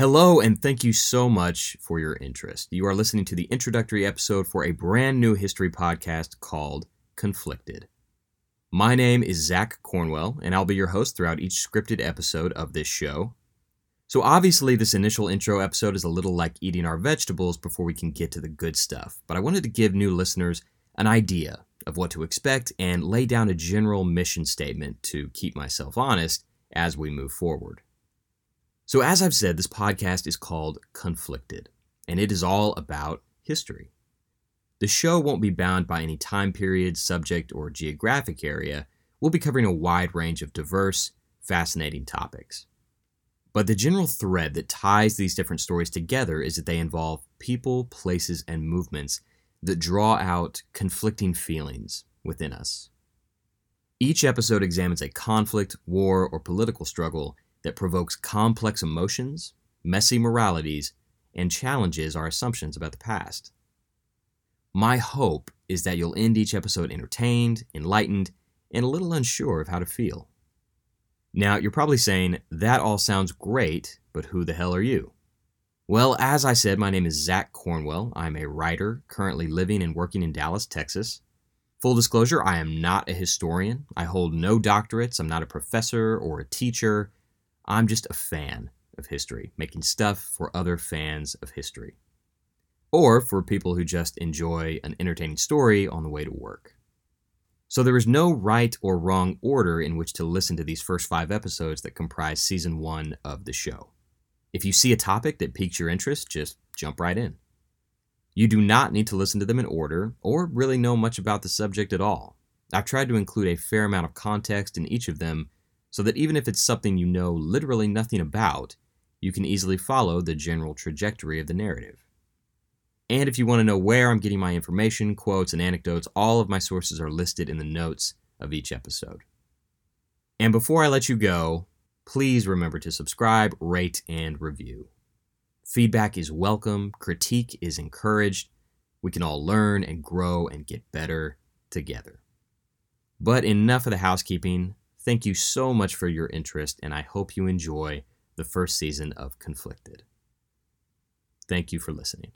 Hello, and thank you so much for your interest. You are listening to the introductory episode for a brand new history podcast called Conflicted. My name is Zach Cornwell, and I'll be your host throughout each scripted episode of this show. So, obviously, this initial intro episode is a little like eating our vegetables before we can get to the good stuff, but I wanted to give new listeners an idea of what to expect and lay down a general mission statement to keep myself honest as we move forward. So, as I've said, this podcast is called Conflicted, and it is all about history. The show won't be bound by any time period, subject, or geographic area. We'll be covering a wide range of diverse, fascinating topics. But the general thread that ties these different stories together is that they involve people, places, and movements that draw out conflicting feelings within us. Each episode examines a conflict, war, or political struggle that provokes complex emotions, messy moralities, and challenges our assumptions about the past. My hope is that you'll end each episode entertained, enlightened, and a little unsure of how to feel. Now, you're probably saying, that all sounds great, but who the hell are you? Well, as I said, my name is Zach Cornwell. I'm a writer currently living and working in Dallas, Texas. Full disclosure, I am not a historian. I hold no doctorates. I'm not a professor or a teacher. I'm just a fan of history, making stuff for other fans of history. Or for people who just enjoy an entertaining story on the way to work. So there is no right or wrong order in which to listen to these first five episodes that comprise season one of the show. If you see a topic that piques your interest, just jump right in. You do not need to listen to them in order or really know much about the subject at all. I've tried to include a fair amount of context in each of them so that even if it's something you know literally nothing about, you can easily follow the general trajectory of the narrative. And if you want to know where I'm getting my information, quotes, and anecdotes, all of my sources are listed in the notes of each episode. And before I let you go, please remember to subscribe, rate, and review. Feedback is welcome, critique is encouraged. We can all learn and grow and get better together. But enough of the housekeeping. Thank you so much for your interest, and I hope you enjoy the first season of Conflicted. Thank you for listening.